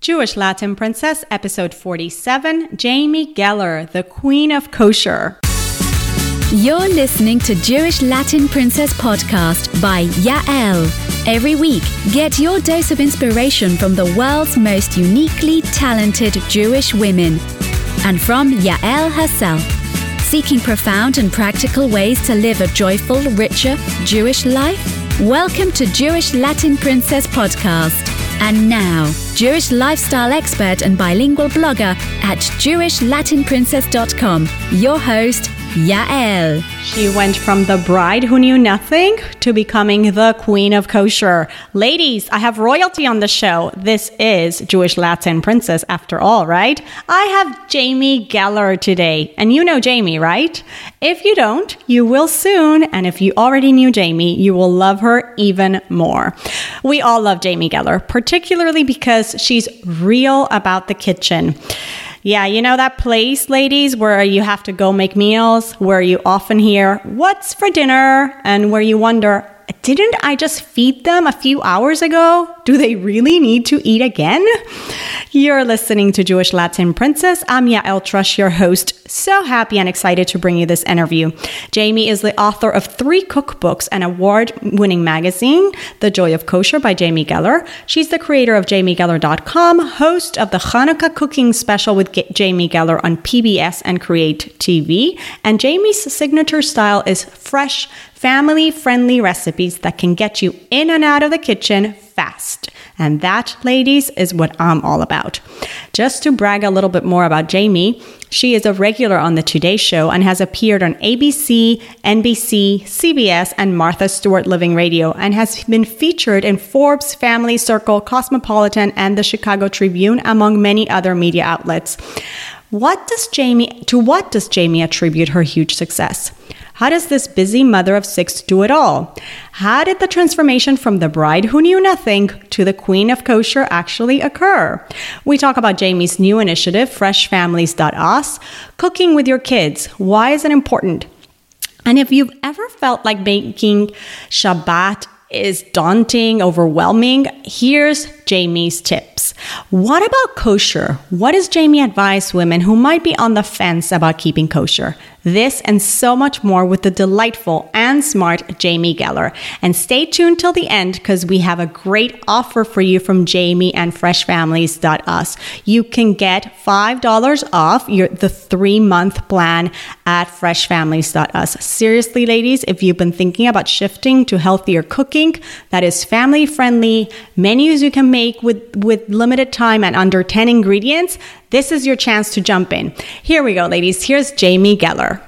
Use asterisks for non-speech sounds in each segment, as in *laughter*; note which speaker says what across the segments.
Speaker 1: Jewish Latin Princess, episode 47 Jamie Geller, the Queen of Kosher.
Speaker 2: You're listening to Jewish Latin Princess podcast by Yael. Every week, get your dose of inspiration from the world's most uniquely talented Jewish women and from Yael herself. Seeking profound and practical ways to live a joyful, richer Jewish life? Welcome to Jewish Latin Princess podcast. And now, Jewish lifestyle expert and bilingual blogger at JewishLatinPrincess.com, your host, Yael.
Speaker 1: She went from the bride who knew nothing to becoming the queen of kosher. Ladies, I have royalty on the show. This is Jewish Latin Princess after all, right? I have Jamie Geller today. And you know Jamie, right? If you don't, you will soon. And if you already knew Jamie, you will love her even more. We all love Jamie Geller, particularly because she's real about the kitchen. Yeah, you know that place, ladies, where you have to go make meals, where you often hear, What's for dinner? and where you wonder, didn't I just feed them a few hours ago? Do they really need to eat again? You're listening to Jewish Latin Princess. I'm Yael Trusch, your host. So happy and excited to bring you this interview. Jamie is the author of three cookbooks and award winning magazine, The Joy of Kosher by Jamie Geller. She's the creator of JamieGeller.com, host of the Hanukkah cooking special with Jamie Geller on PBS and Create TV. And Jamie's signature style is fresh, family friendly recipes that can get you in and out of the kitchen fast. And that, ladies, is what I'm all about. Just to brag a little bit more about Jamie, she is a regular on The Today Show and has appeared on ABC, NBC, CBS, and Martha Stewart Living Radio, and has been featured in Forbes, Family Circle, Cosmopolitan, and the Chicago Tribune, among many other media outlets. What does Jamie, to what does Jamie attribute her huge success? How does this busy mother of six do it all? How did the transformation from the bride who knew nothing to the queen of kosher actually occur? We talk about Jamie's new initiative, freshfamilies.us, cooking with your kids. Why is it important? And if you've ever felt like making Shabbat is daunting, overwhelming, here's Jamie's tips. What about kosher? What does Jamie advise women who might be on the fence about keeping kosher? This and so much more with the delightful and smart Jamie Geller. And stay tuned till the end because we have a great offer for you from Jamie and freshfamilies.us. You can get $5 off your the 3-month plan at freshfamilies.us. Seriously, ladies, if you've been thinking about shifting to healthier cooking that is family friendly, menus you can make with with limited time and under 10 ingredients, this is your chance to jump in. Here we go, ladies. Here's Jamie Geller.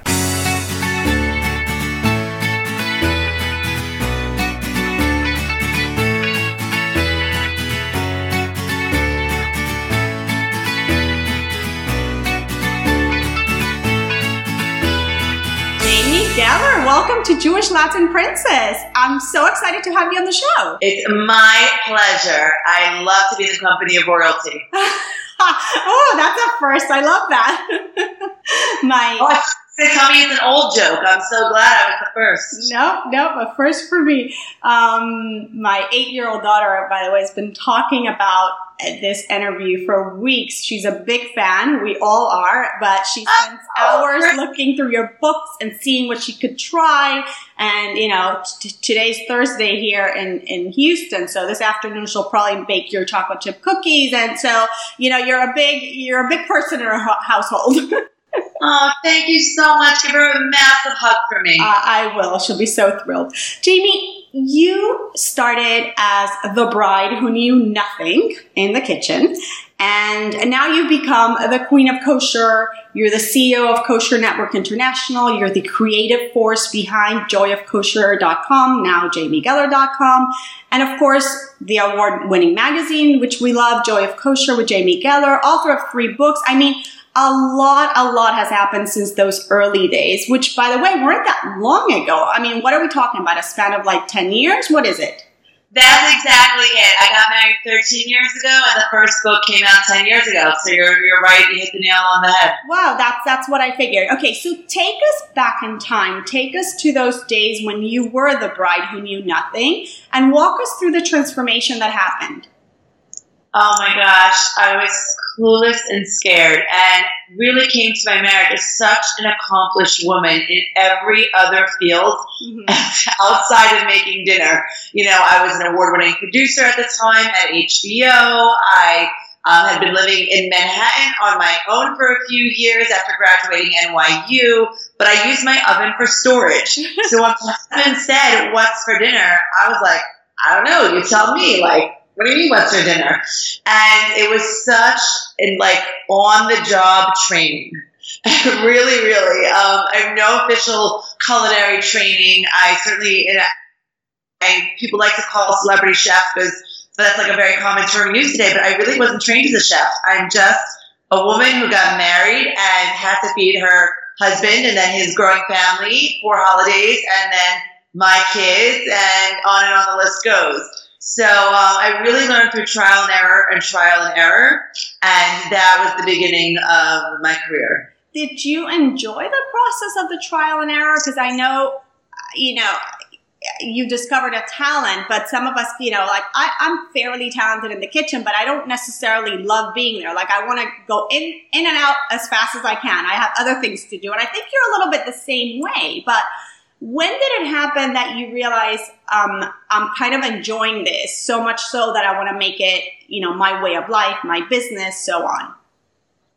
Speaker 1: Jamie Geller, welcome to Jewish Latin Princess. I'm so excited to have you on the show.
Speaker 3: It's my pleasure. I love to be in the company of royalty. *laughs* *laughs*
Speaker 1: oh, that's a first. I love that. *laughs* My
Speaker 3: Oh, I thought you were gonna tell me it's an old joke. I'm so glad I was the first.
Speaker 1: no, no, a first for me. Um, my eight-year-old daughter, by the way, has been talking about this interview for weeks. She's a big fan. We all are, but she spends
Speaker 3: Oh,
Speaker 1: hours looking through your books and seeing what she could try. And you know, t- today's Thursday here in in Houston, so this afternoon she'll probably bake your chocolate chip cookies. And so, you know, you're a big you're a big person in our ho- household. *laughs*
Speaker 3: Oh, thank you so much. Give her a massive hug for me.
Speaker 1: Uh, I will. She'll be so thrilled. Jamie, you started as the bride who knew nothing in the kitchen. And now you've become the queen of kosher. You're the CEO of Kosher Network International. You're the creative force behind joyofkosher.com, now jamiegeller.com. And of course, the award winning magazine, which we love, Joy of Kosher with Jamie Geller, author of three books. I mean, a lot, a lot has happened since those early days, which by the way, weren't that long ago. I mean, what are we talking about? A span of like 10 years? What is it?
Speaker 3: That's exactly it. I got married 13 years ago, and the first book came out 10 years ago. So you're, you're right. You hit the nail on the head.
Speaker 1: Wow, that's that's what I figured. Okay, so take us back in time. Take us to those days when you were the bride who knew nothing and walk us through the transformation that happened.
Speaker 3: Oh my gosh, I was clueless and scared, and really came to my marriage as such an accomplished woman in every other field mm-hmm. *laughs* outside of making dinner. You know, I was an award-winning producer at the time at HBO. I um, had been living in Manhattan on my own for a few years after graduating NYU, but I used my oven for storage. *laughs* so when my husband said, "What's for dinner?" I was like, "I don't know. You tell me." Like what do you mean, what's for dinner? And it was such in like on the job training. *laughs* really, really. Um, I have no official culinary training. I certainly, I, people like to call celebrity chef because that's like a very common term used today, but I really wasn't trained as a chef. I'm just a woman who got married and had to feed her husband and then his growing family for holidays and then my kids and on and on the list goes. So um, I really learned through trial and error and trial and error, and that was the beginning of my career.
Speaker 1: Did you enjoy the process of the trial and error? Because I know, you know, you discovered a talent, but some of us, you know, like I, I'm fairly talented in the kitchen, but I don't necessarily love being there. Like I want to go in, in and out as fast as I can. I have other things to do, and I think you're a little bit the same way, but when did it happen that you realized um, I'm kind of enjoying this so much so that I want to make it, you know, my way of life, my business, so on?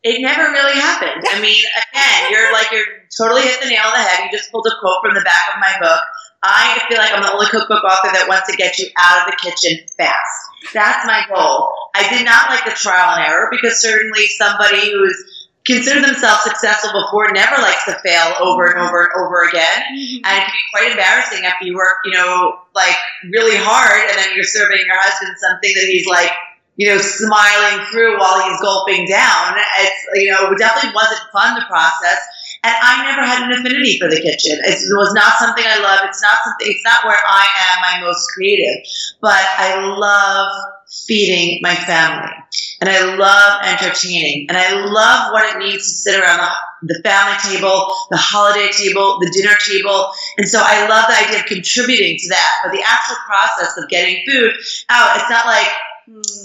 Speaker 3: It never really happened. I mean, again, you're like you're totally hit the nail on the head. You just pulled a quote from the back of my book. I feel like I'm the only cookbook author that wants to get you out of the kitchen fast. That's my goal. I did not like the trial and error because certainly somebody who's consider themselves successful before never likes to fail over and over and over again. Mm-hmm. And it can be quite embarrassing after you work, you know, like really hard and then you're serving your husband something that he's like, you know, smiling through while he's gulping down. It's, you know, it definitely wasn't fun, the process. And I never had an affinity for the kitchen. It was not something I love. It's not something, it's not where I am my most creative, but I love feeding my family and I love entertaining and I love what it means to sit around the, the family table, the holiday table, the dinner table. And so I love the idea of contributing to that. But the actual process of getting food out, it's not like,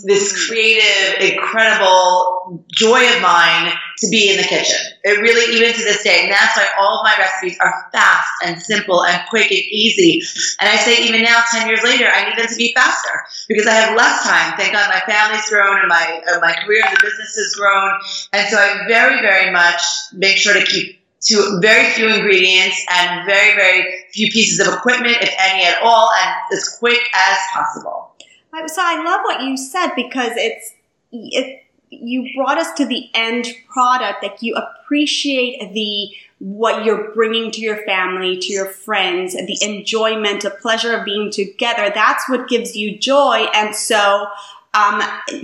Speaker 3: this creative, incredible joy of mine to be in the kitchen. It really, even to this day, and that's why all of my recipes are fast and simple and quick and easy. And I say, even now, 10 years later, I need them to be faster because I have less time. Thank God my family's grown and my, uh, my career in the business has grown. And so I very, very much make sure to keep to very few ingredients and very, very few pieces of equipment, if any at all, and as quick as possible.
Speaker 1: So I love what you said because it's it, you brought us to the end product. Like you appreciate the what you're bringing to your family, to your friends, the enjoyment, the pleasure of being together. That's what gives you joy. And so, um,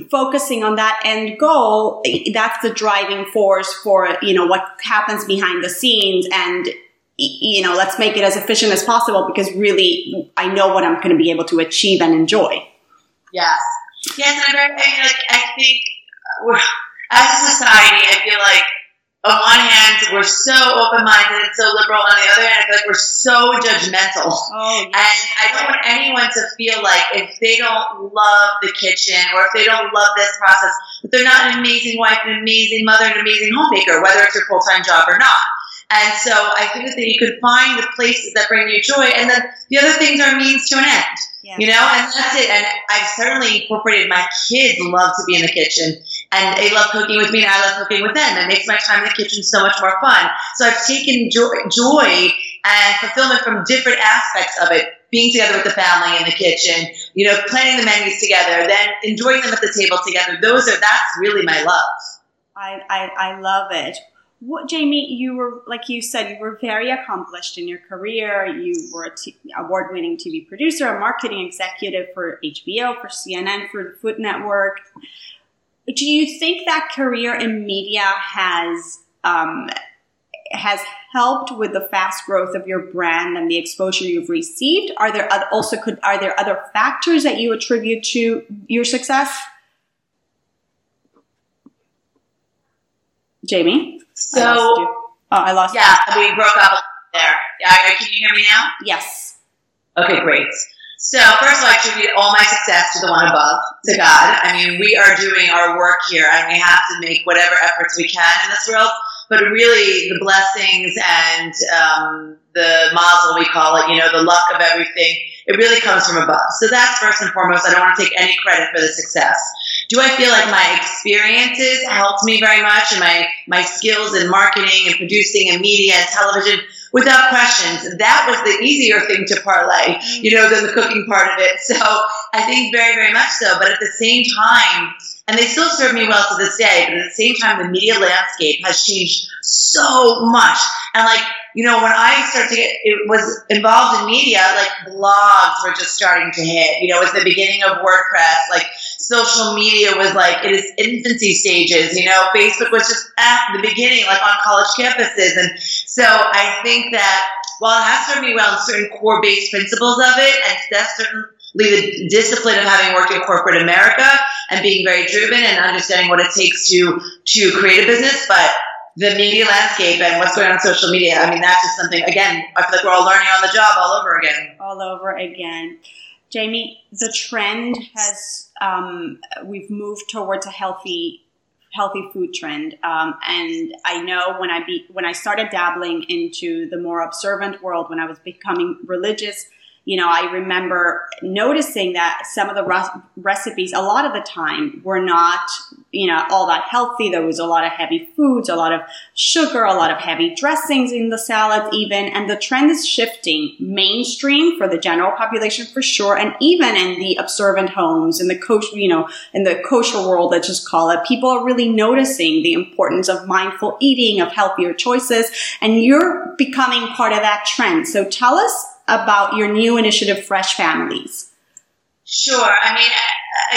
Speaker 1: focusing on that end goal, that's the driving force for, you know, what happens behind the scenes. And, you know, let's make it as efficient as possible because really I know what I'm going to be able to achieve and enjoy.
Speaker 3: Yes. Yes, and I, I, like, I think as a society, I feel like on one hand, we're so open minded and so liberal. On the other hand, I feel like we're so judgmental. Oh, yes. And I don't want anyone to feel like if they don't love the kitchen or if they don't love this process, that they're not an amazing wife, an amazing mother, an amazing homemaker, whether it's your full time job or not. And so I think that you could find the places that bring you joy, and then the other things are means to an end. Yeah. You know, and that's it. And I've certainly incorporated my kids love to be in the kitchen, and they love cooking with me, and I love cooking with them. It makes my time in the kitchen so much more fun. So I've taken joy, joy and fulfillment from different aspects of it being together with the family in the kitchen, you know, planning the menus together, then enjoying them at the table together. Those are that's really my love.
Speaker 1: I, I, I love it what Jamie, you were like you said, you were very accomplished in your career. You were a t- award-winning TV producer, a marketing executive for HBO, for CNN, for the Food Network. Do you think that career in media has um, has helped with the fast growth of your brand and the exposure you've received? Are there also could are there other factors that you attribute to your success? Jamie?
Speaker 3: So,
Speaker 1: I oh, I lost
Speaker 3: Yeah, you. we broke up there. Yeah, can you hear me now?
Speaker 1: Yes.
Speaker 3: Okay, great. So first of all, I attribute all my success to the one above, to God. I mean, we are doing our work here, and we have to make whatever efforts we can in this world. But really, the blessings and um, the mazel, we call it, you know, the luck of everything, it really comes from above. So that's first and foremost. I don't want to take any credit for the success. Do I feel like my experiences helped me very much and my, my skills in marketing and producing and media and television? Without questions, that was the easier thing to parlay, you know, than the cooking part of it. *laughs* So I think very, very much so. But at the same time, and they still serve me well to this day, but at the same time, the media landscape has changed so much. And like, you know, when I started to get, it was involved in media, like blogs were just starting to hit. You know, it was the beginning of WordPress. Like social media was like in its infancy stages. You know, Facebook was just at the beginning, like on college campuses. And so I think that while it has served me well in certain core based principles of it, and that's certainly the discipline of having worked in corporate America and being very driven and understanding what it takes to to create a business, but the media landscape and what's going on, on social media. I mean, that's just something, again, I feel like we're all learning on the job all over again.
Speaker 1: All over again. Jamie, the trend has, um, we've moved towards a healthy healthy food trend. Um, and I know when I be, when I started dabbling into the more observant world, when I was becoming religious, you know, I remember noticing that some of the re- recipes, a lot of the time, were not, you know, all that healthy. There was a lot of heavy foods, a lot of sugar, a lot of heavy dressings in the salads, even. And the trend is shifting mainstream for the general population for sure, and even in the observant homes, in the kosher, you know, in the kosher world, let's just call it. People are really noticing the importance of mindful eating, of healthier choices, and you're becoming part of that trend. So tell us about your new initiative, Fresh Families?
Speaker 3: Sure. I mean,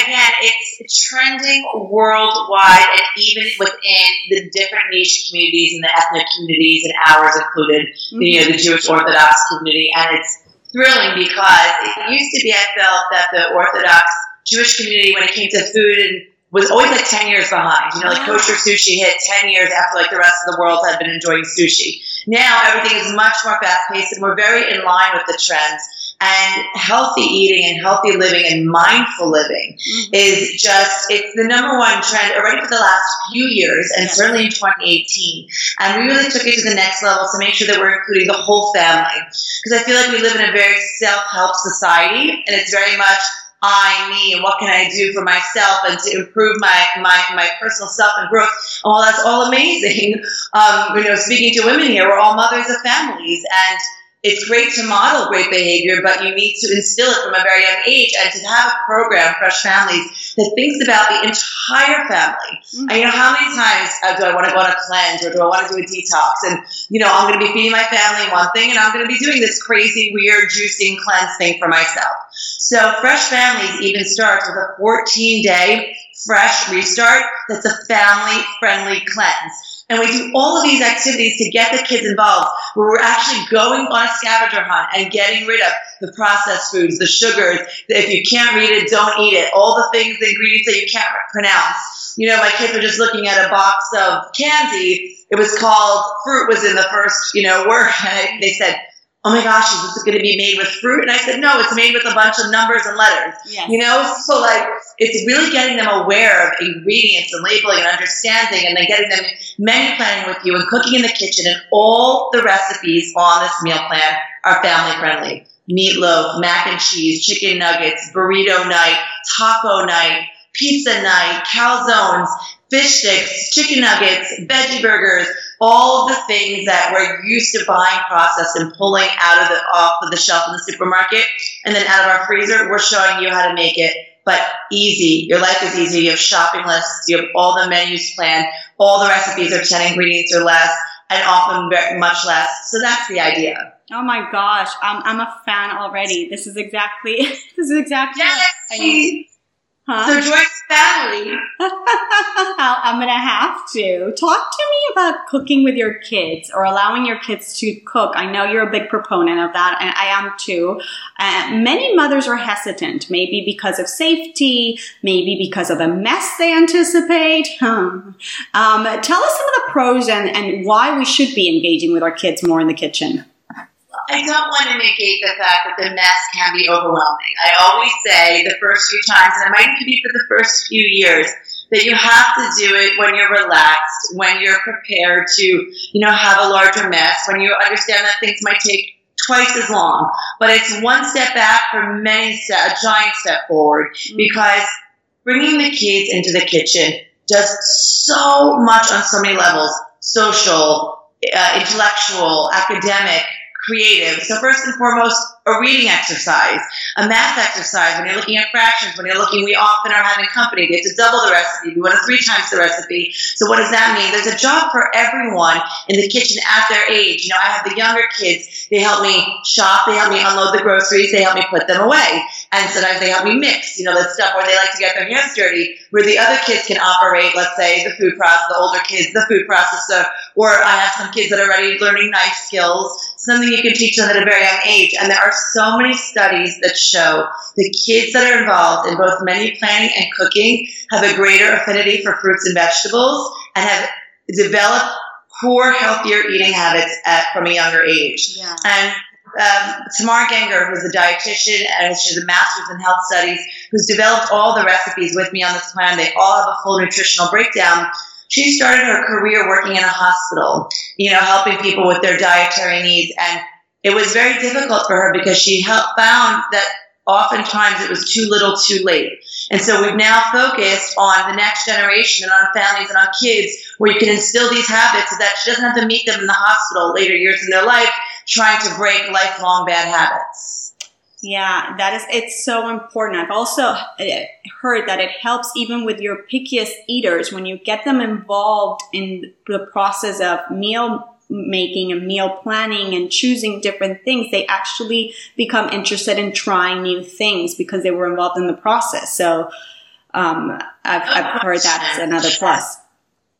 Speaker 3: again, it's trending worldwide and even within the different niche communities and the ethnic communities and ours included, mm-hmm. you know, the Jewish Orthodox community. And it's thrilling because it used to be, I felt that the Orthodox Jewish community, when it came to food and was always like 10 years behind. You know, like kosher sushi hit 10 years after like the rest of the world had been enjoying sushi. Now everything is much more fast paced and we're very in line with the trends. And healthy eating and healthy living and mindful living mm-hmm. is just, it's the number one trend already for the last few years and certainly in 2018. And we really took it to the next level to make sure that we're including the whole family. Because I feel like we live in a very self help society and it's very much I, me, and what can I do for myself and to improve my, my, my personal self and growth. Well, that's all amazing. *laughs* Um, you know, speaking to women here, we're all mothers of families and it's great to model great behavior, but you need to instill it from a very young age and to have a program, Fresh Families, that thinks about the entire family. Mm-hmm. And, you know, how many times uh, do I want to go on a cleanse or do I want to do a detox? And, you know, I'm going to be feeding my family one thing and I'm going to be doing this crazy, weird, juicing cleanse thing for myself. So Fresh Families even starts with a 14 day fresh restart that's a family friendly cleanse. And we do all of these activities to get the kids involved where we're actually going on a scavenger hunt and getting rid of the processed foods, the sugars, if you can't read it, don't eat it, all the things, the ingredients that you can't pronounce. You know, my kids were just looking at a box of candy. It was called, fruit was in the first, you know, word. *laughs* They said, oh my gosh, is this going to be made with fruit? And I said, no, it's made with a bunch of numbers and letters. Yes. You know, so like it's really getting them aware of ingredients and labeling and understanding, and then getting them menu planning with you and cooking in the kitchen. And all the recipes on this meal plan are family friendly. Meatloaf, mac and cheese, chicken nuggets, burrito night, taco night, pizza night, calzones, fish sticks, chicken nuggets, veggie burgers, all the things that we're used to buying processed and pulling out of the off of the shelf in the supermarket and then out of our freezer, we're showing you how to make it but easy. Your life is easy. You have shopping lists. You have all the menus planned. All the recipes are 10 ingredients or less and often very, much less. So that's the idea.
Speaker 1: Oh my gosh. I'm, I'm a fan already. This is exactly, *laughs* this is exactly
Speaker 3: yes, what I need. Huh? So join the family. *laughs*
Speaker 1: I'm gonna have to talk to me about cooking with your kids or allowing your kids to cook. I know you're a big proponent of that, and I am too. Uh, many mothers are hesitant, maybe because of safety, maybe because of the mess they anticipate. *laughs* Um, tell us some of the pros and, and why we should be engaging with our kids more in the kitchen.
Speaker 3: I don't want to negate the fact that the mess can be overwhelming. I always say the first few times, and it might even be for the first few years, that you have to do it when you're relaxed, when you're prepared to, you know, have a larger mess, when you understand that things might take twice as long. But it's one step back for many step, a giant step forward mm-hmm. because bringing the kids into the kitchen does so much on so many levels social, uh, intellectual, academic, creative. So first and foremost, a reading exercise, a math exercise. When you're looking at fractions, when you're looking, we often are having company. They have to double the recipe. We want to three times the recipe. So what does that mean? There's a job for everyone in the kitchen at their age. You know, I have the younger kids. They help me shop. They help me unload the groceries. They help me put them away. And sometimes they help me mix, you know, the stuff where they like to get their hands dirty, where the other kids can operate, let's say, the food process, the older kids, the food processor, or I have some kids that are already learning knife skills, something you can teach them at a very young age. And there are so many studies that show the kids that are involved in both menu planning and cooking have a greater affinity for fruits and vegetables and have developed core healthier eating habits at, from a younger age. Yeah. And um, Tamar Genger, who's a dietitian and she's a master's in health studies, who's developed all the recipes with me on this plan. They all have a full nutritional breakdown. She started her career working in a hospital, you know, helping people with their dietary needs. And it was very difficult for her because she helped, found that oftentimes it was too little too late. And so we've now focused on the next generation and on families and on kids where you can instill these habits so that she doesn't have to meet them in the hospital later years in their life trying to break lifelong bad habits.
Speaker 1: Yeah, that is, it's so important. I've also eh, heard that it helps even with your pickiest eaters when you get them involved in the process of meal making and meal planning and choosing different things, they actually become interested in trying new things because they were involved in the process. So, um, I've, I've heard that's another plus.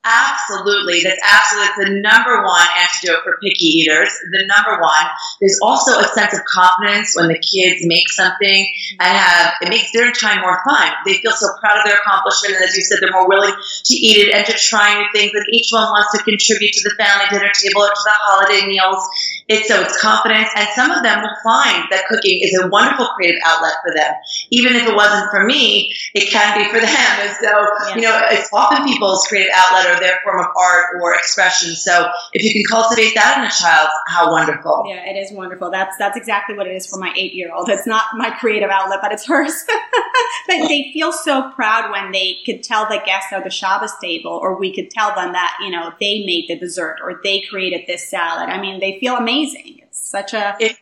Speaker 3: Absolutely. That's absolutely the number one antidote for picky eaters. The number one. There's also a sense of confidence when the kids make something and have, it makes dinner time more fun. They feel so proud of their accomplishment. And as you said, they're more willing to eat it and to try new things. And each one wants to contribute to the family dinner table or to the holiday meals. It's so it's confidence. And some of them will find that cooking is a wonderful creative outlet for them. Even if it wasn't for me, it can be for them. And so, yeah. you know, it's often people's creative outlet or their form of art or expression. So if you can cultivate that in a child, how wonderful.
Speaker 1: Yeah, it is wonderful. That's that's exactly what it is for my eight year old. It's not my creative outlet, but it's hers. *laughs* but they feel so proud when they could tell the guests at the Shabbos table, or we could tell them that, you know, they made the dessert or they created this salad. I mean, they feel amazing. It's such a
Speaker 3: it,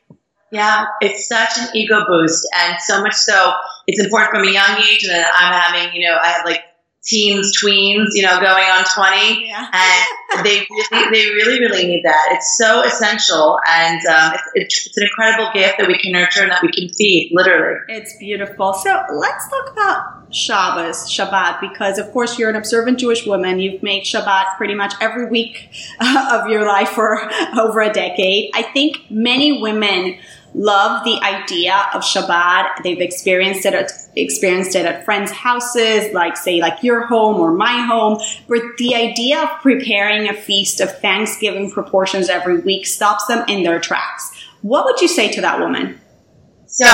Speaker 3: yeah, it's such an ego boost, and so much so it's important from a young age. And I'm having, you know, I have like teens, tweens, you know, going on 20. Yeah. And they really, they really, really need that. It's so essential. And um, it's, it's, an incredible gift that we can nurture and that we can feed, literally.
Speaker 1: It's beautiful. So let's talk about Shabbos, Shabbat, because of course you're an observant Jewish woman. You've made Shabbat pretty much every week of your life for *laughs* over a decade. I think many women love the idea of Shabbat. They've experienced it at, experienced it at friends' houses, like say like your home or my home. But the idea of preparing a feast of Thanksgiving proportions every week stops them in their tracks. What would you say to that woman?
Speaker 3: So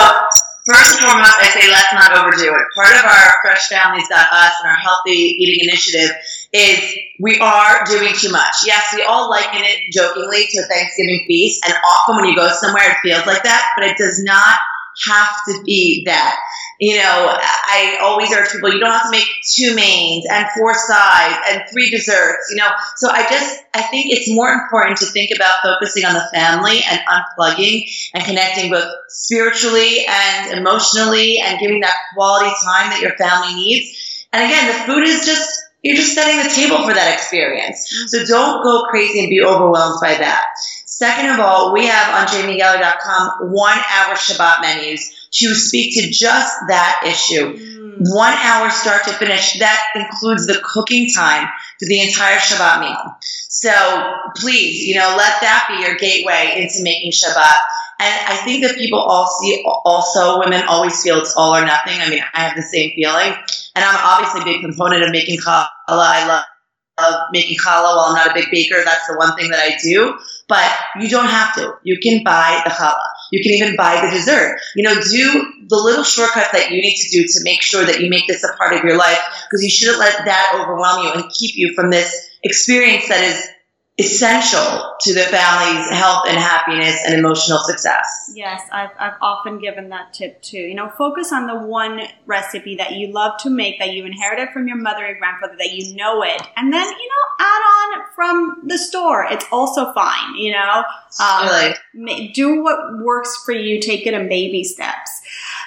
Speaker 3: First and foremost, I say let's not overdo it. Part of our Fresh Families Got Us and our healthy eating initiative is we are doing too much. Yes, we all liken it jokingly to a Thanksgiving feast, and often when you go somewhere, it feels like that, but it does not have to be that. You know, I always urge people, you don't have to make two mains and four sides and three desserts, you know. So I just, I think it's more important to think about focusing on the family and unplugging and connecting both spiritually and emotionally and giving that quality time that your family needs. And again, the food is just, you're just setting the table for that experience. Mm-hmm. So don't go crazy and be overwhelmed by that. Second of all, we have on jamiegeller.com one hour Shabbat menus to speak to just that issue. Mm. One hour start to finish. That includes the cooking time for the entire Shabbat meal. So please, you know, let that be your gateway into making Shabbat. And I think that people all see also women always feel it's all or nothing. I mean, I have the same feeling. And I'm obviously a big component of making challah. I love love making challah. While I'm not a big baker, that's the one thing that I do. But you don't have to. You can buy the challah. You can even buy the dessert. You know, do the little shortcuts that you need to do to make sure that you make this a part of your life because you shouldn't let that overwhelm you and keep you from this experience that is essential to the family's health and happiness and emotional success.
Speaker 1: Yes, I've, I've often given that tip too. You know, focus on the one recipe that you love to make, that you inherited from your mother or grandfather, that you know it, and then, you know, add on from the store. It's also fine, you know?
Speaker 3: Um, really?
Speaker 1: Do what works for you, take it in baby steps.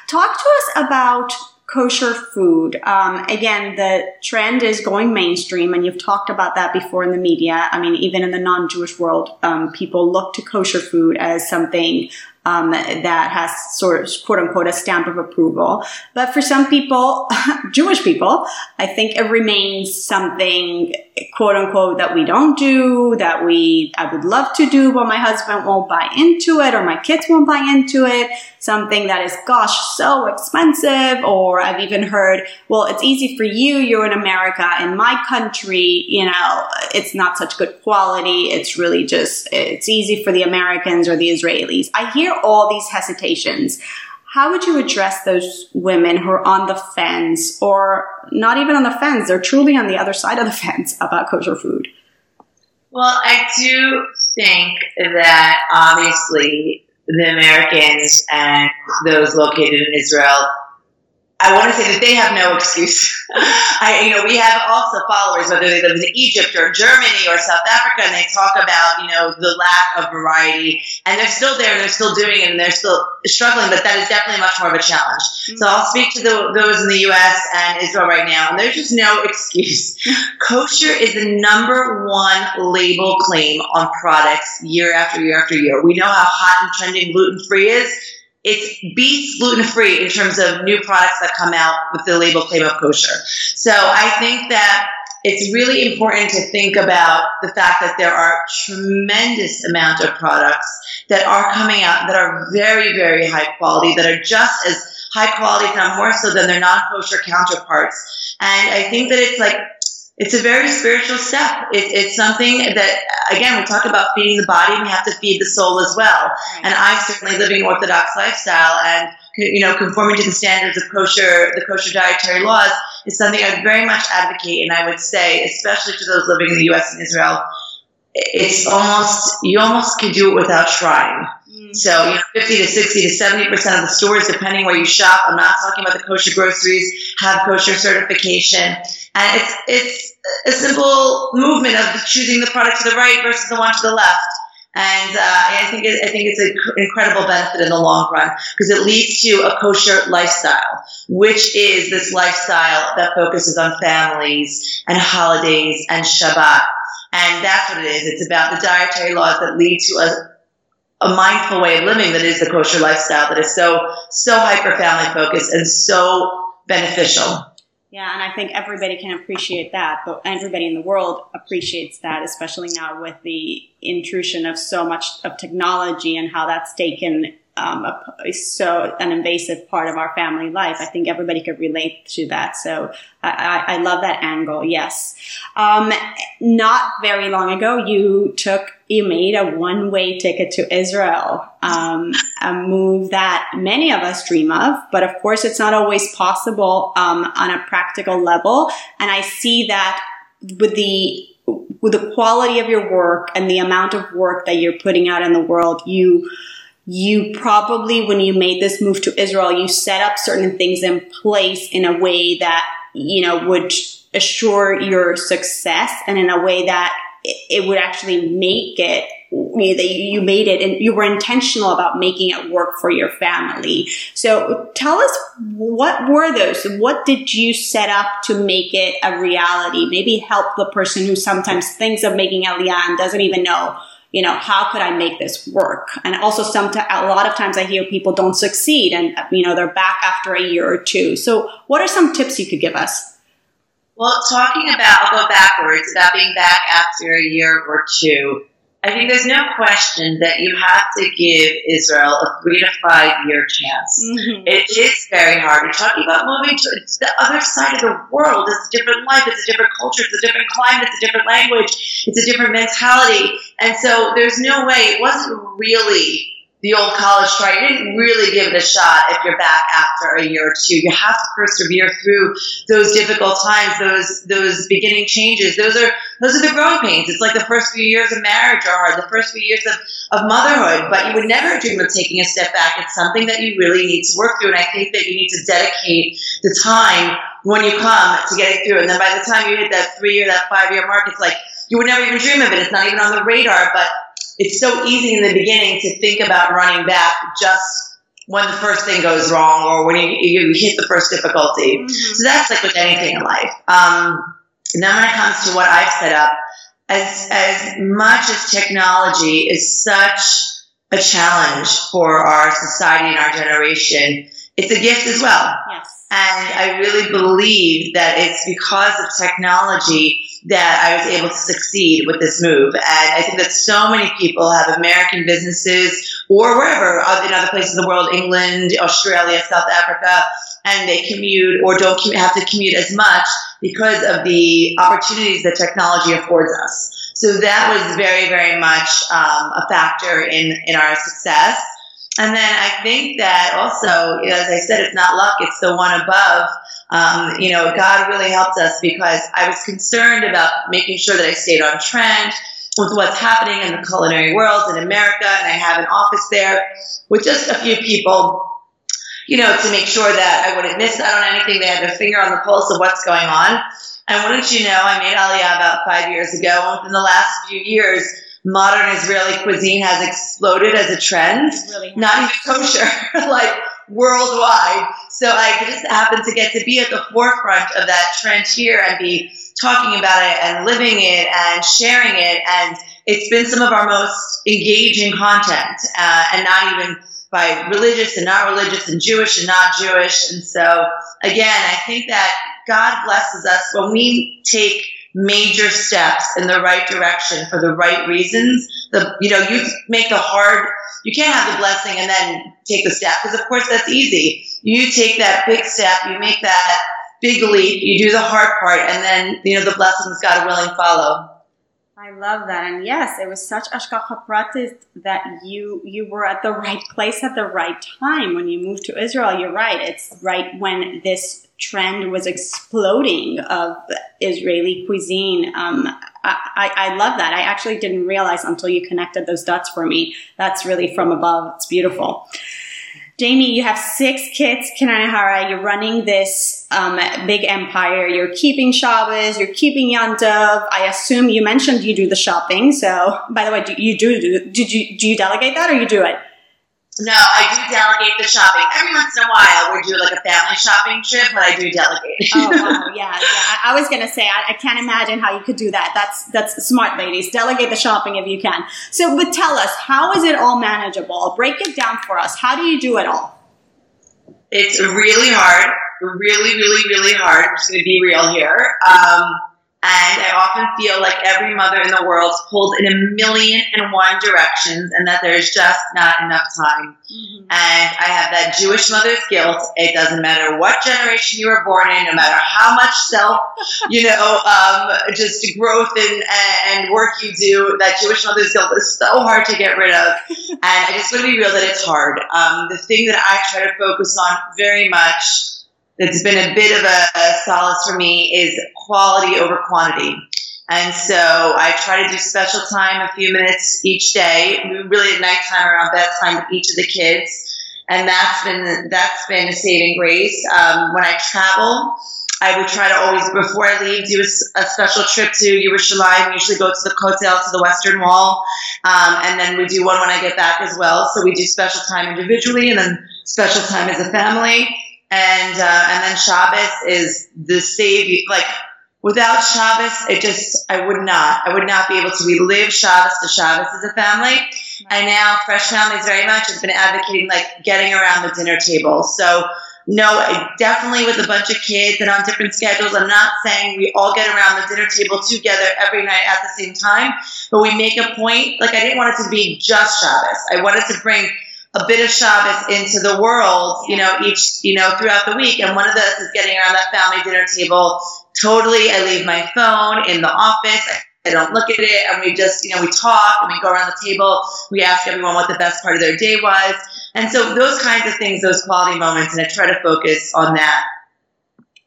Speaker 1: Talk to us about kosher food. Um, again, the trend is going mainstream, and you've talked about that before in the media. I mean, even in the non-Jewish world, um, people look to kosher food as something um, that has sort of quote unquote a stamp of approval. But for some people, *laughs* Jewish people, I think it remains something quote unquote that we don't do, that we, I would love to do, but my husband won't buy into it or my kids won't buy into it. Something that is, gosh, so expensive. Or I've even heard, well, it's easy for you. You're in America. In my country, you know, it's not such good quality. It's really just, it's easy for the Americans or the Israelis. I hear all these hesitations. How would you address those women who are on the fence or not even on the fence? They're truly on the other side of the *laughs* fence about kosher food.
Speaker 3: Well, I do think that obviously the Americans and those located in Israel I want to say that they have no excuse. *laughs* I, you know, we have also followers, whether they live in Egypt or Germany or South Africa, and they talk about, you know, the lack of variety, and they're still there, and they're still doing it, and they're still struggling, but that is definitely much more of a challenge. Mm-hmm. So I'll speak to the, those in the U.S. and Israel right now, and there's just no excuse. *laughs* Kosher is the number one label claim on products year after year after year. We know how hot and trending gluten-free is it beats gluten free in terms of new products that come out with the label claim of kosher. So I think that it's really important to think about the fact that there are tremendous amount of products that are coming out that are very, very high quality, that are just as high quality, if not more so, than their non-kosher counterparts. And I think that it's like it's a very spiritual step. It, it's something that, again, we talk about feeding the body, and we have to feed the soul as well. And I'm certainly living an Orthodox lifestyle and, you know, conforming to the standards of kosher, the kosher dietary laws is something I would very much advocate. And I would say, especially to those living in the U.S. and Israel, it's almost, you almost can do it without trying. Mm. So, you know, 50 to 60 to 70% of the stores, depending where you shop, I'm not talking about the kosher groceries, have kosher certification. And it's, it's a simple movement of choosing the product to the right versus the one to the left. And uh, I think it, I think it's an incredible benefit in the long run because it leads to a kosher lifestyle, which is this lifestyle that focuses on families and holidays and Shabbat. And that's what it is. It's about the dietary laws that lead to a, a mindful way of living that is the kosher lifestyle that is so so hyper family focused and so beneficial.
Speaker 1: Yeah, and I think everybody can appreciate that, but everybody in the world appreciates that, especially now with the intrusion of so much of technology and how that's taken um, a, so an invasive part of our family life. I think everybody could relate to that. So I, I love that angle. Yes. Um, not very long ago, you took, you made a one way ticket to Israel, um, a move that many of us dream of, but of course it's not always possible, um, on a practical level. And I see that with the, with the quality of your work and the amount of work that you're putting out in the world, you, you probably, when you made this move to Israel, you set up certain things in place in a way that, you know, would assure your success and in a way that it would actually make it that you made it and you were intentional about making it work for your family. So tell us what were those? What did you set up to make it a reality? Maybe help the person who sometimes thinks of making Aliyah and doesn't even know you know, how could I make this work? And also some, a lot of times I hear people don't succeed and, you know, they're back after a year or two. So what are some tips you could give us?
Speaker 3: Well, talking about, I'll go backwards, about being back after a year or two. I think there's no question that you have to give Israel a three to five year chance. Mm-hmm. It is very hard. We're talking about moving to the other side of the world. It's a different life. It's a different culture. It's a different climate. It's a different language. It's a different mentality. And so there's no way. It wasn't really the old college try. You didn't really give it a shot if you're back after a year or two. You have to persevere through those difficult times, those those beginning changes. Those are those are the growing pains. It's like the first few years of marriage are hard, the first few years of, of motherhood, but you would never dream of taking a step back. It's something that you really need to work through. And I think that you need to dedicate the time when you come to get it through. And then by the time you hit that three year, that five year mark, it's like you would never even dream of it. It's not even on the radar, but it's so easy in the beginning to think about running back just when the first thing goes wrong or when you, you hit the first difficulty. Mm-hmm. So that's like with anything in life. Um, and then when it comes to what I've set up, as, as much as technology is such a challenge for our society and our generation, it's a gift as well.
Speaker 1: Yes.
Speaker 3: And I really believe that it's because of technology that I was able to succeed with this move. And I think that so many people have American businesses or wherever in other places in the world, England, Australia, South Africa, and they commute or don't have to commute as much because of the opportunities that technology affords us. So that was very, very much um, a factor in, in our success. And then I think that also, as I said, it's not luck, it's the one above. Um, you know, God really helped us because I was concerned about making sure that I stayed on trend with what's happening in the culinary world in America. And I have an office there with just a few people, you know, to make sure that I wouldn't miss out on anything. They had their finger on the pulse of what's going on. And wouldn't you know, I made Aliyah about five years ago. And within the last few years, modern Israeli cuisine has exploded as a trend.
Speaker 1: Really
Speaker 3: not even kosher, *laughs* like worldwide. So I just happened to get to be at the forefront of that trend here and be talking about it and living it and sharing it. And it's been some of our most engaging content, uh, and not even by religious and not religious and Jewish and not Jewish. And so again, I think that God blesses us when we take major steps in the right direction for the right reasons. The you know you make the hard. You can't have the blessing and then take the step because of course that's easy. You take that big step. You make that big leap. You do the hard part, and then you know the blessings God willing follow.
Speaker 1: I love that, and yes, it was such hashgacha pratis that you you were at the right place at the right time when you moved to Israel. You're right; it's right when this trend was exploding of Israeli cuisine. Um, I, I, love that. I actually didn't realize until you connected those dots for me. That's really from above. It's beautiful. Jamie, you have six kids, Kananahara. You're running this um, big empire. You're keeping Shabbos. You're keeping Yantav. I assume you mentioned you do the shopping. So, by the way, do you do, do did you do you delegate that or you do it?
Speaker 3: No, I do delegate the shopping. Every once in a while, we do like a family shopping trip, but I do delegate.
Speaker 1: oh wow, yeah, yeah. I, was gonna say I, I, can't imagine how you could do that. That's that's smart, ladies. Delegate the shopping if you can. So, but tell us, how is it all manageable? Break it down for us. How do you do it all?
Speaker 3: It's really hard. Really, really, really hard. I'm just gonna be real here. Um, and I often feel like every mother in the world is pulled in a million and one directions and that there's just not enough time. Mm-hmm. And I have that Jewish mother's guilt. It doesn't matter what generation you were born in, no matter how much self, *laughs* you know, um, just growth and, and work you do, that Jewish mother's guilt is so hard to get rid of. *laughs* and I just want to be real that it's hard. Um, the thing that I try to focus on very much that's been a bit of a, solace for me is quality over quantity. And so I try to do special time, a few minutes each day, really at nighttime around bedtime with each of the kids. And that's been, that's been a saving grace. Um, when I travel, I would try to always, before I leave, do a, a special trip to Yerushalayim. Usually go to the Kotel, to the Western Wall. Um, and then we do one when I get back as well. So we do special time individually and then special time as a family and uh, and then Shabbos is the savior. Like without Shabbos, it just I would not. I would not be able to. We live Shabbos to Shabbos as a family, and now Fresh Families very much has been advocating like getting around the dinner table. So no, definitely with a bunch of kids and on different schedules. I'm not saying we all get around the dinner table together every night at the same time, but we make a point. Like I didn't want it to be just Shabbos. I wanted to bring a bit of Shabbos into the world, you know, each, you know, throughout the week. And one of those is getting around that family dinner table. Totally, I leave my phone in the office. I don't look at it, and we just, you know, we talk and we go around the table. We ask everyone what the best part of their day was, and so those kinds of things, those quality moments, and I try to focus on that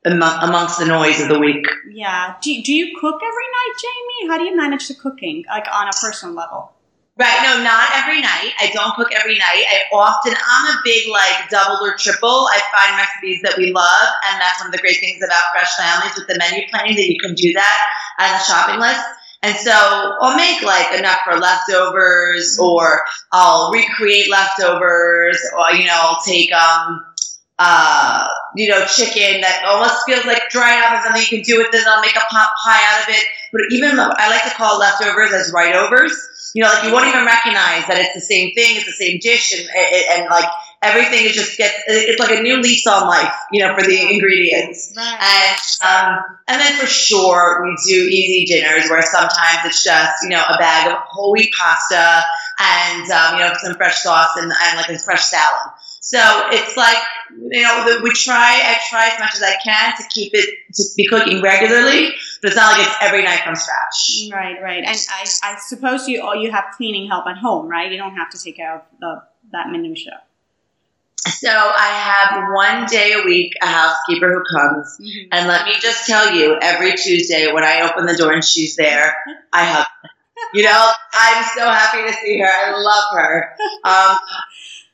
Speaker 3: amongst the noise of the week.
Speaker 1: Yeah. Do, do you cook every night, Jamie? How do you manage the cooking, like on a personal level?
Speaker 3: Right. No, not every night. I don't cook every night. I often, I'm a big like double or triple. I find recipes that we love. And that's one of the great things about Fresh Families with the menu planning that you can do that as a shopping list. And so I'll make like enough for leftovers or I'll recreate leftovers or, you know, I'll take, um, uh, you know, chicken that almost feels like dried out or something you can do with it. I'll make a pot pie out of it. But even I like to call leftovers as right overs you know, like you won't even recognize that it's the same thing, it's the same dish, and, and, and like everything is just gets it's like a new lease on life, you know, for the ingredients. Right. And um, and then for sure we do easy dinners where sometimes it's just you know a bag of whole wheat pasta and um, you know some fresh sauce and, and like a fresh salad. So it's like you know we try. I try as much as I can to keep it to be cooking regularly, but it's not like it's every night from scratch.
Speaker 1: Right, right. And I, I suppose you all you have cleaning help at home, right? You don't have to take care of the that minutia.
Speaker 3: So I have one day a week a housekeeper who comes, mm-hmm. and let me just tell you, every Tuesday when I open the door and she's there, I hug. *laughs* You know, I'm so happy to see her. I love her. Um,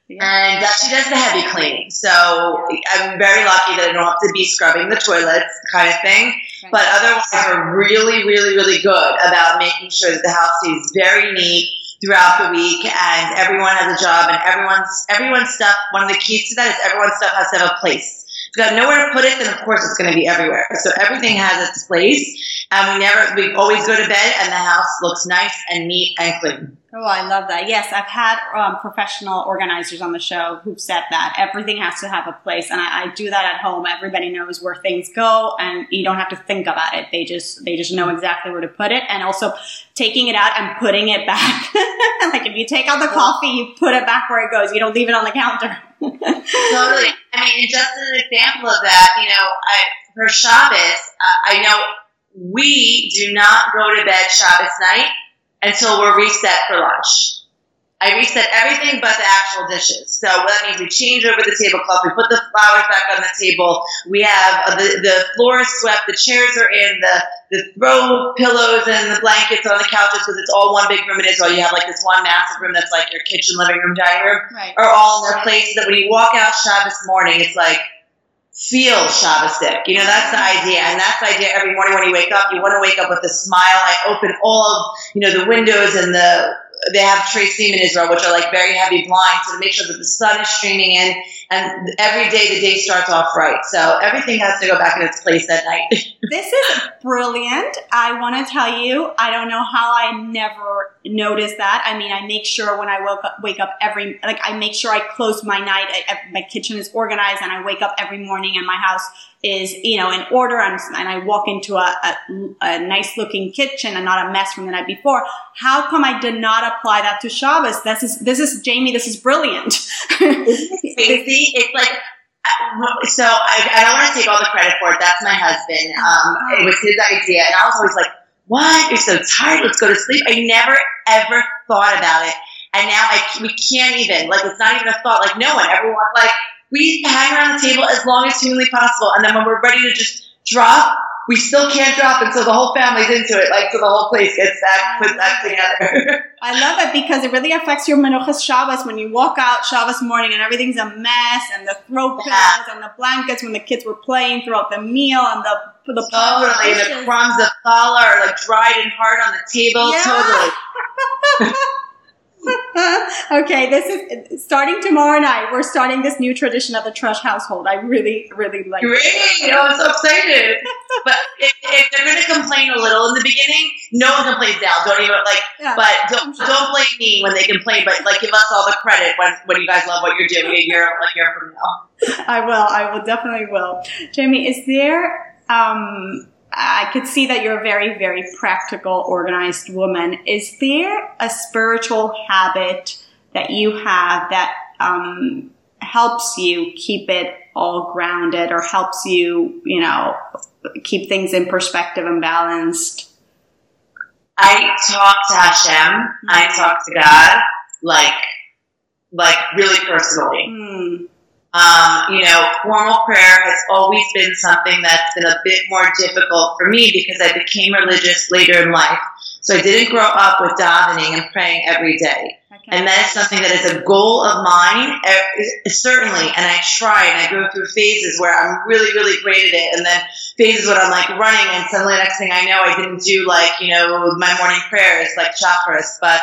Speaker 3: and uh, she does the heavy cleaning. So I'm very lucky that I don't have to be scrubbing the toilets, kind of thing. But otherwise, we're really, really, really good about making sure that the house stays very neat throughout the week and everyone has a job and everyone's everyone's stuff one of the keys to that is everyone's stuff has to have a place. If you got nowhere to put it then of course it's going to be everywhere. So everything has its place and we never we always go to bed and the house looks nice and neat and clean
Speaker 1: Oh, I love that. Yes, I've had um, professional organizers on the show who've said that everything has to have a place, and I, I, do that at home. Everybody knows where things go, and you don't have to think about it. They just they just know exactly where to put it, and also taking it out and putting it back. *laughs* like if you take out the coffee, you put it back where it goes. You don't leave it on the counter.
Speaker 3: totally. *laughs* I mean, just an example of that, you know, I, for Shabbos, uh, I know we do not go to bed Shabbos night until we're reset for lunch. I reset everything but the actual dishes. So that means we change over the tablecloth, we put the flowers back on the table, we have uh, the, the floor is swept, the chairs are in, the, the throw pillows and the blankets on the couches because it's all one big room It is all You have like this one massive room that's like your kitchen, living room, dining room, right. are all in their place so that when you walk out Shabbos morning, it's like, feel Shabbosdik. You know, that's the idea. And that's the idea every morning when you wake up. You want to wake up with a smile. I open all of, you know, the windows and the they have trisim in Israel, which are like very heavy blinds, so to make sure that the sun is streaming in, and every day the day starts off right. So everything has to go back in its place at night. *laughs*
Speaker 1: this is brilliant. I want to tell you, I don't know how I never noticed that. I mean, I make sure when I woke up, wake up every, like I make sure I close my night, I, my kitchen is organized, and I wake up every morning and my house is, you know, in order and, and I walk into a, a, a, nice looking kitchen and not a mess from the night before. How come I did not apply that to Shabbos? This is, this is, Jamie, this is brilliant. *laughs*
Speaker 3: crazy? It's like, so I, I don't want to take all the credit for it. That's my husband. Um, it was his idea. And I was always like, what? You're so tired. Let's go to sleep. I never, ever thought about it. And now I, we can't even, like, it's not even a thought. Like, no one, everyone, like, we hang around the table as long as humanly possible. And then when we're ready to just drop, we still can't drop until the whole family's into it, like so the whole place gets that put that together. *laughs*
Speaker 1: I love it because it really affects your Menuchas Shabbos when you walk out Shabbos morning and everything's a mess and the throw pillows yeah. and the blankets when the kids were playing throughout the meal and the the
Speaker 3: totally the crumbs of challah are like dried and hard on the table. Yeah. Totally. *laughs* *laughs*
Speaker 1: okay, this is starting tomorrow night. We're starting this new tradition of the Trusch household. I really, really like
Speaker 3: Great.
Speaker 1: it.
Speaker 3: Oh, I'm so excited. but if, if they're going to complain a little in the beginning, no one complains now. Don't even, like,
Speaker 1: Yeah.
Speaker 3: but don't,
Speaker 1: sure.
Speaker 3: don't blame me when they complain, but, like, give us all the credit when, when you guys love what you're doing a year, like, a year from now.
Speaker 1: I will. I will definitely will. Jamie, is there? Um, I could see that you're a very, very practical, organized woman. Is there a spiritual habit that you have that um, helps you keep it all grounded, or helps you, you know, keep things in perspective and balanced?
Speaker 3: I talk to Hashem. I talk to God, like, like really personally.
Speaker 1: Hmm.
Speaker 3: Um, you know, formal prayer has always been something that's been a bit more difficult for me because I became religious later in life. So I didn't grow up with davening and praying every day.
Speaker 1: Okay.
Speaker 3: And that is something that is a goal of mine, eh, certainly. And I try and I go through phases where I'm really, really great at it. And then phases when I'm like running and suddenly the next thing I know, I didn't do like, you know, my morning prayers, like Shacharis. But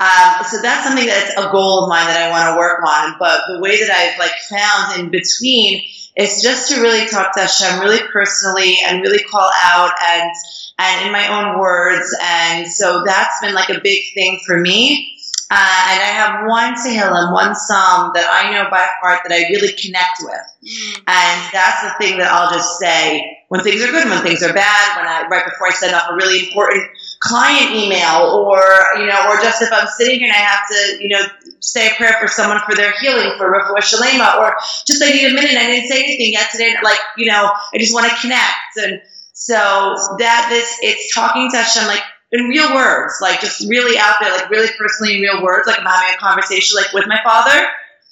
Speaker 3: um, so that's something that's a goal of mine that I want to work on. But the way that I've like found in between is just to really talk to Hashem really personally and really call out and and in my own words. And so that's been like a big thing for me. Uh, and I have one Tehillim, one Psalm that I know by heart that I really connect with.
Speaker 1: Hmm.
Speaker 3: And that's the thing that I'll just say when things are good, when things are bad, when I right before I send off a really important client email, or you know, or just if I'm sitting here and I have to, you know, say a prayer for someone for their healing, for refuah shalema, or just I need a minute, I didn't say anything yet today, like you know, I just want to connect, and so that this it's talking to Hashem like in real words, like just really out there, like really personally in real words, like I'm having a conversation like with my father,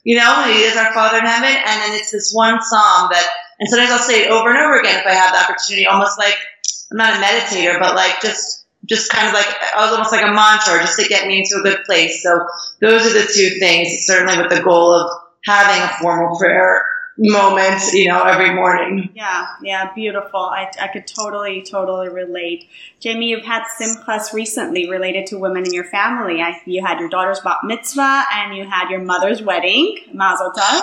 Speaker 3: you know, he is our Father in heaven, and then it's this one psalm that, and sometimes I'll say it over and over again if I have the opportunity, almost like I'm not a meditator, but like just just kind of like I was almost like a mantra, just to get me into a good place. So those are the two things, certainly with the goal of having a formal prayer moment, you know, every morning.
Speaker 1: Yeah, yeah, beautiful. I, I could totally, totally relate. Jamie, you've had simchas recently related to women in your family. I, you had your daughter's bat mitzvah and you had your mother's wedding, mazel tov.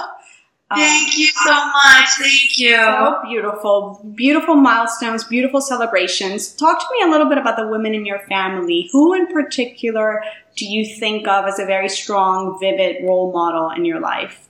Speaker 3: Thank you so much. Thank you.
Speaker 1: so beautiful, beautiful milestones, beautiful celebrations. Talk to me a little bit about the women in your family. Who in particular do you think of as a very strong, vivid role model in your life?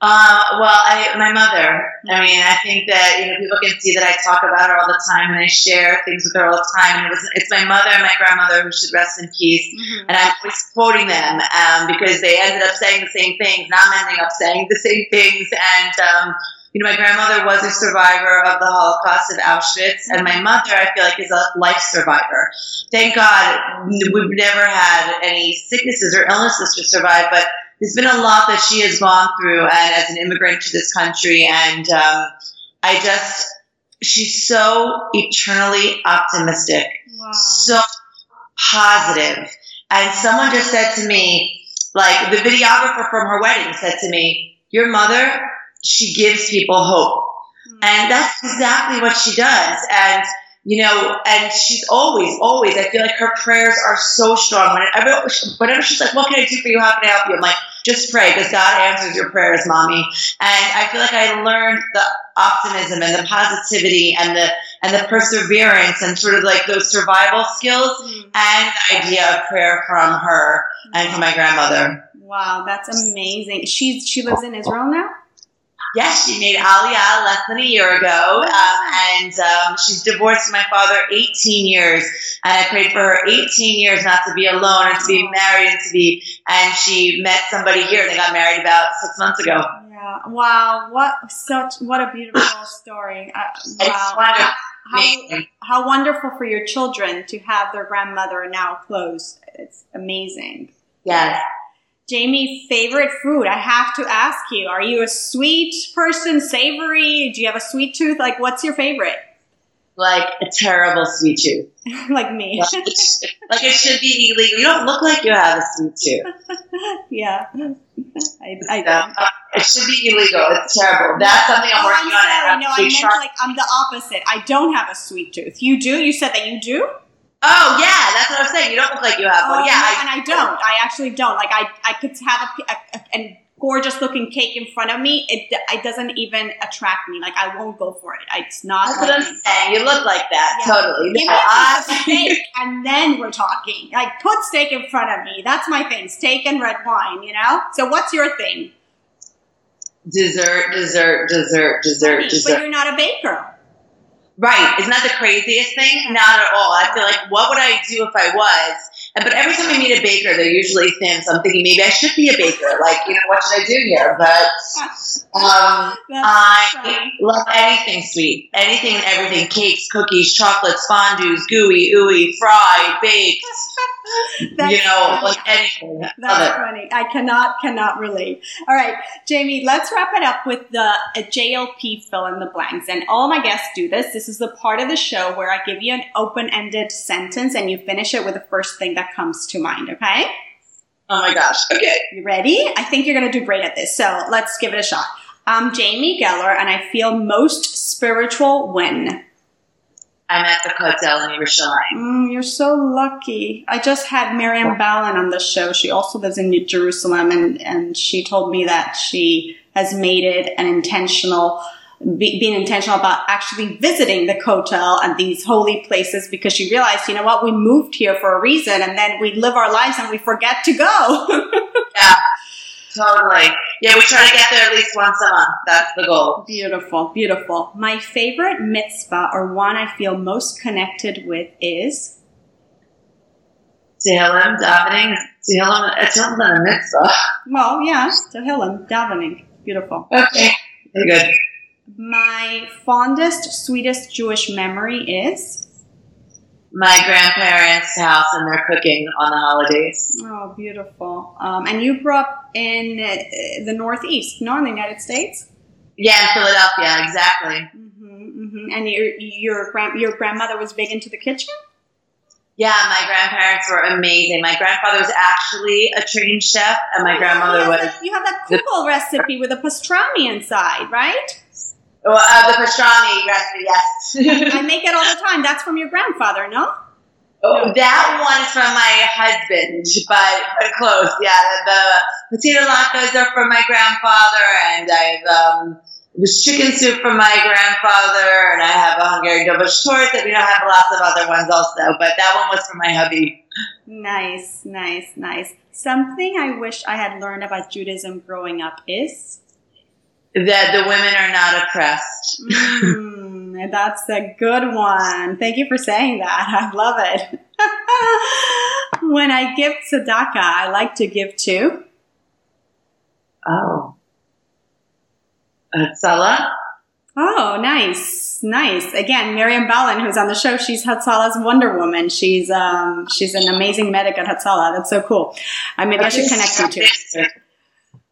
Speaker 3: Uh, well, I, my mother. I mean, I think that you know people can see that I talk about her all the time and I share things with her all the time. And it was it's my mother and my grandmother who should rest in peace. And I'm always quoting them um, because they ended up saying the same things. Now I'm ending up saying the same things. And um, you know, my grandmother was a survivor of the Holocaust of Auschwitz, and my mother, I feel like, is a life survivor. Thank God we've never had any sicknesses or illnesses to survive, but there's been a lot that she has gone through and as an immigrant to this country and um, i just she's so eternally optimistic.
Speaker 1: Wow.
Speaker 3: so positive. And someone just said to me like the videographer from her wedding said to me your mother she gives people hope. And that's exactly what she does. And you know, and she's always, always, I feel like her prayers are so strong. Whenever, whenever she's like, what can I do for you? How can I help you? I'm like, just pray because God answers your prayers, mommy. And I feel like I learned the optimism and the positivity and the, and the perseverance and sort of like those survival skills mm-hmm. and the idea of prayer from her and from my grandmother.
Speaker 1: Wow, that's amazing. She's she lives in Israel now.
Speaker 3: Yes, she made Aliyah less than a year ago, um, and um, she's divorced my father 18 years. And I prayed for her 18 years not to be alone and to be married and to be. And she met somebody here. They got married about six months ago.
Speaker 1: Yeah. Wow. What such what a beautiful *coughs* story. Uh, wow. How, how wonderful for your children to have their grandmother now close. It's amazing.
Speaker 3: Yes.
Speaker 1: Jamie, favorite food? I have to ask you. Are you a sweet person, savory? Do you have a sweet tooth? Like, what's your favorite?
Speaker 3: Like a terrible sweet tooth. *laughs*
Speaker 1: like me.
Speaker 3: Like it, sh- like it should be illegal. You don't look like you have a sweet tooth. *laughs*
Speaker 1: yeah. I, I
Speaker 3: So, uh, it should be illegal. It's terrible. That's something I'm
Speaker 1: Oh,
Speaker 3: working
Speaker 1: I'm
Speaker 3: on.
Speaker 1: sorry. No, I meant
Speaker 3: trying-
Speaker 1: like I'm the opposite. I don't have a sweet tooth. You do? You said that you do?
Speaker 3: Oh yeah, that's what I'm saying you don't look like you have one.
Speaker 1: Oh,
Speaker 3: Yeah,
Speaker 1: no,
Speaker 3: I,
Speaker 1: and I don't. I actually don't. Like I, I could have a, a, a gorgeous looking cake in front of me. It, it doesn't even attract me. Like I won't go for it. It's not.
Speaker 3: That's what I'm
Speaker 1: me.
Speaker 3: saying. You look like that.
Speaker 1: Yeah.
Speaker 3: Totally.
Speaker 1: Give me
Speaker 3: No,
Speaker 1: a piece steak *laughs* and then we're talking. Like put steak in front of me. That's my thing. Steak and red wine. You know. So what's your thing?
Speaker 3: dessert, dessert, dessert, dessert,
Speaker 1: But
Speaker 3: dessert.
Speaker 1: you're not a baker.
Speaker 3: Right. Isn't that the craziest thing? Not at all. I feel like, what would I do if I was? But every time I meet a baker, they're usually thin. So I'm thinking maybe I should be a baker. Like, you know, what should I do here? But um, I
Speaker 1: funny.
Speaker 3: love anything sweet, anything and everything: cakes, cookies, chocolates, fondues, gooey, ooey, fried, baked. *laughs* *laughs*
Speaker 1: That's
Speaker 3: you know,
Speaker 1: funny.
Speaker 3: like anything.
Speaker 1: That's funny. I cannot cannot relate. All right, Jamie, let's wrap it up with the uh, a JLP fill in the blanks. And all my guests do this. This is the part of the show where I give you an open-ended sentence and you finish it with the first thing that comes to mind, okay?
Speaker 3: Oh my gosh. Okay.
Speaker 1: You ready? I think you're going to do great at this. So, let's give it a shot. I'm Jamie Geller and I feel most spiritual when
Speaker 3: I'm at the Kotel in Yerushalayim.
Speaker 1: Mm, you're so lucky. I just had Miriam Ballin on the show. She also lives in Jerusalem, and, and she told me that she has made it an intentional, be, being intentional about actually visiting the Kotel and these holy places because she realized, you know what, we moved here for a reason, and then we live our lives and we forget to go. *laughs*
Speaker 3: Yeah. Totally. Yeah, we try to get there at least once a month. That's the goal.
Speaker 1: beautiful, beautiful. My favorite mitzvah, or one I feel most connected with, is
Speaker 3: Tehillim, davening, Tehillim, it's not a mitzvah.
Speaker 1: well, yeah, Tehillim, davening. Beautiful.
Speaker 3: Okay. Very good.
Speaker 1: My fondest, sweetest Jewish memory is
Speaker 3: My grandparents' house and they're cooking on the holidays.
Speaker 1: oh, beautiful. Um, and you grew up in uh, the Northeast, no, in the United States.
Speaker 3: Yeah, in Philadelphia, exactly.
Speaker 1: hmm hmm And your your grand your grandmother was big into the kitchen.
Speaker 3: Yeah, my grandparents were amazing. My grandfather was actually a trained chef, and my
Speaker 1: Oh,
Speaker 3: grandmother
Speaker 1: you
Speaker 3: was
Speaker 1: that, you have that kugel recipe with a pastrami inside, right?
Speaker 3: Well, uh, the pastrami recipe. Yes. *laughs*
Speaker 1: I make it all the time. That's from your grandfather, no?
Speaker 3: Oh, that one is from my husband, but, but close. Yeah, the potato latkes are from my grandfather, and I've um, there's chicken soup from my grandfather, and I have a Hungarian dobosh torte. And we don't have lots of other ones also, but that one was from my hubby.
Speaker 1: Nice, nice, nice. Something I wish I had learned about Judaism growing up is
Speaker 3: That the women are not oppressed. *laughs*
Speaker 1: Mm, that's a good one. Thank you for saying that. *laughs* I love it. *laughs* when I give tzedakah, I like to give to.
Speaker 3: Oh, uh, Salah.
Speaker 1: Oh, nice, nice. Again, Miriam Ballin, who's on the show, she's Hatzala's Wonder Woman. She's um, she's an amazing medic at Hatzala. That's so cool. I maybe I should connect you to.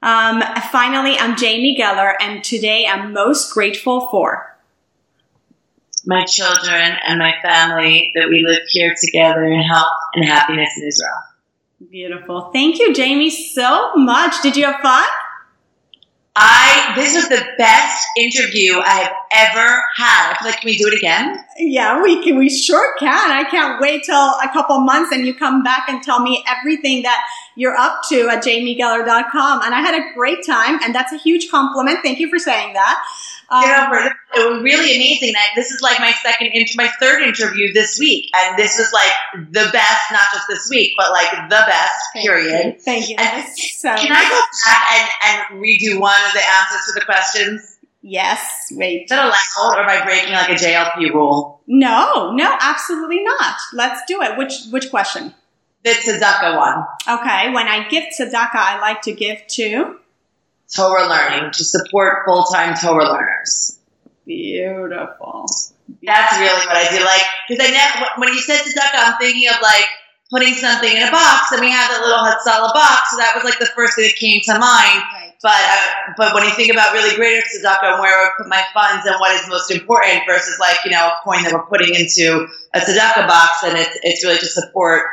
Speaker 1: Um, finally, I'm Jamie Geller, and today I'm most grateful for.
Speaker 3: my children and my family that we live here together in health and happiness in Israel.
Speaker 1: Beautiful. Thank you, Jamie, so much. Did you have fun?
Speaker 3: This was the best interview I have ever had. I feel like can we do it again?
Speaker 1: Yeah, we can. We sure can. I can't wait till a couple months and you come back and tell me everything that you're up to at jamiegeller.com. And I had a great time, and that's a huge compliment. Thank you for saying that. Um,
Speaker 3: you know, for, it was really amazing that this is like my second, inter- my third interview this week, and this is like the best, not just this week, but like the best.
Speaker 1: thank
Speaker 3: Period.
Speaker 1: You. Thank you.
Speaker 3: And
Speaker 1: so
Speaker 3: Can I go back and, and redo one of the answers to the questions?
Speaker 1: Yes. Wait.
Speaker 3: Is that allowed, or am I breaking like a JLP rule?
Speaker 1: No, no, absolutely not. Let's do it. Which which question?
Speaker 3: The tzedakah one.
Speaker 1: Okay. When I give tzedakah, I like to give to.
Speaker 3: Torah learning to support full-time Torah learners.
Speaker 1: Beautiful.
Speaker 3: That's really what I do. Like, because I never, when you said tzedakah, I'm thinking of like putting something in a box, and we have that little Hatzala box, so that was like the first thing that came to mind.
Speaker 1: Right.
Speaker 3: But uh, but when you think about really greater tzedakah and where I would put my funds and what is most important versus like you know a coin that we're putting into a tzedakah box, and it's it's really to support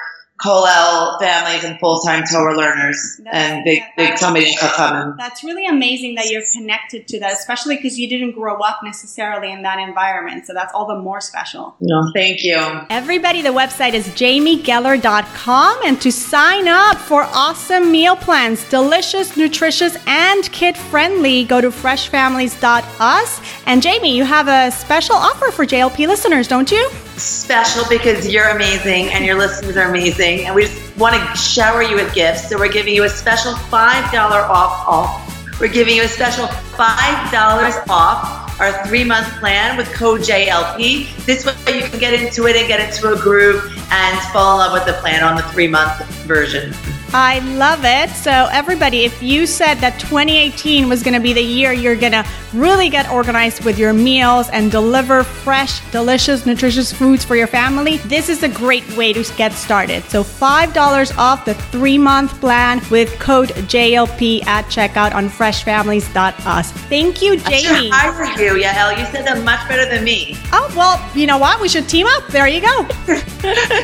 Speaker 3: Kollel families and full time Torah learners,
Speaker 1: That's-
Speaker 3: and big
Speaker 1: yeah,
Speaker 3: big
Speaker 1: that's-
Speaker 3: Talmidei Chachamim.
Speaker 1: That's really amazing that you're connected to that, especially because you didn't grow up necessarily in that environment. So that's all the more special.
Speaker 3: No, thank you.
Speaker 1: Everybody, the website is jamiegeller.com. And to sign up for awesome meal plans, delicious, nutritious, and kid friendly, go to freshfamilies.us. And Jamie, you have a special offer for JLP listeners, don't you?
Speaker 3: Special because you're amazing and your listeners are amazing, and we just want to shower you with gifts. So we're giving you a special five dollar off. Off. We're giving you a special five dollars off our three month plan with code JLP. This way you can get into it and get into a groove and fall in love with the plan on the three month version.
Speaker 1: I love it. So, everybody, if you said that 2018 was going to be the year you're going to really get organized with your meals and deliver fresh, delicious, nutritious foods for your family, this is a great way to get started. So, $5 off the three month plan with code JLP at checkout on freshfamilies.us. Thank you,
Speaker 3: Jamie. I
Speaker 1: Jamie.
Speaker 3: hire you, Yael. You said that much better than me.
Speaker 1: Oh, well, you know what? We should team up. There you go. *laughs*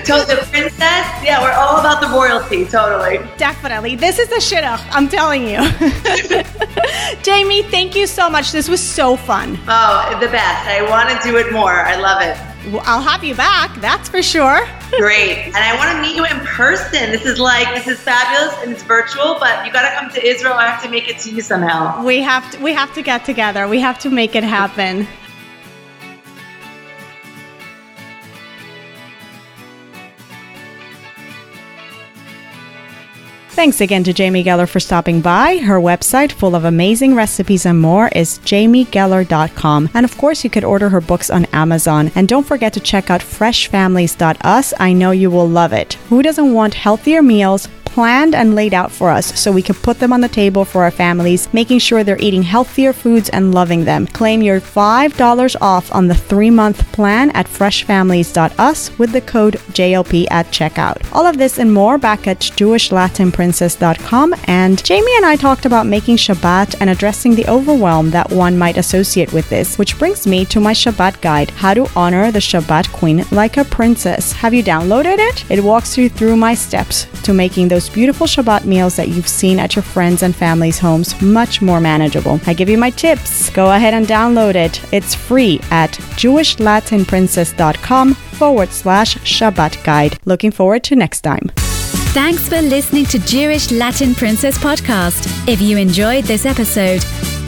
Speaker 3: So the princess, yeah, we're all about the royalty, totally.
Speaker 1: Definitely. This is the shidduch, I'm telling you. *laughs* Jamie, thank you so much. This was so fun.
Speaker 3: Oh, the best. I want to do it more. I love it.
Speaker 1: Well, I'll have you back, that's for sure. *laughs*
Speaker 3: Great. And I want to meet you in person. This is like, this is fabulous and it's virtual, but you got to come to Israel. I have to make it to you somehow.
Speaker 1: We have to we have to get together. We have to make it happen. Thanks again to Jamie Geller for stopping by. Her website, full of amazing recipes and more, is jamiegeller.com. And of course, you could order her books on Amazon. And don't forget to check out freshfamilies.us. I know you will love it. Who doesn't want healthier meals? Planned and laid out for us so we can put them on the table for our families, making sure they're eating healthier foods and loving them. Claim your $5 off on the three month plan at freshfamilies.us with the code JLP at checkout. All of this and more back at JewishLatinPrincess.com. And Jamie and I talked about making Shabbat and addressing the overwhelm that one might associate with this, which brings me to my Shabbat guide How to Honor the Shabbat Queen Like a Princess. Have you downloaded it? It walks you through my steps to making those beautiful Shabbat meals that you've seen at your friends and family's homes much more manageable. I give you my tips. Go ahead and download it. It's free at JewishLatinPrincess.com forward slash Shabbat guide. Looking forward to next time.
Speaker 2: Thanks for listening to Jewish Latin Princess Podcast. If you enjoyed this episode,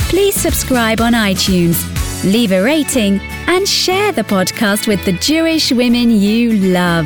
Speaker 2: please subscribe on iTunes, leave a rating, and share the podcast with the Jewish women you love.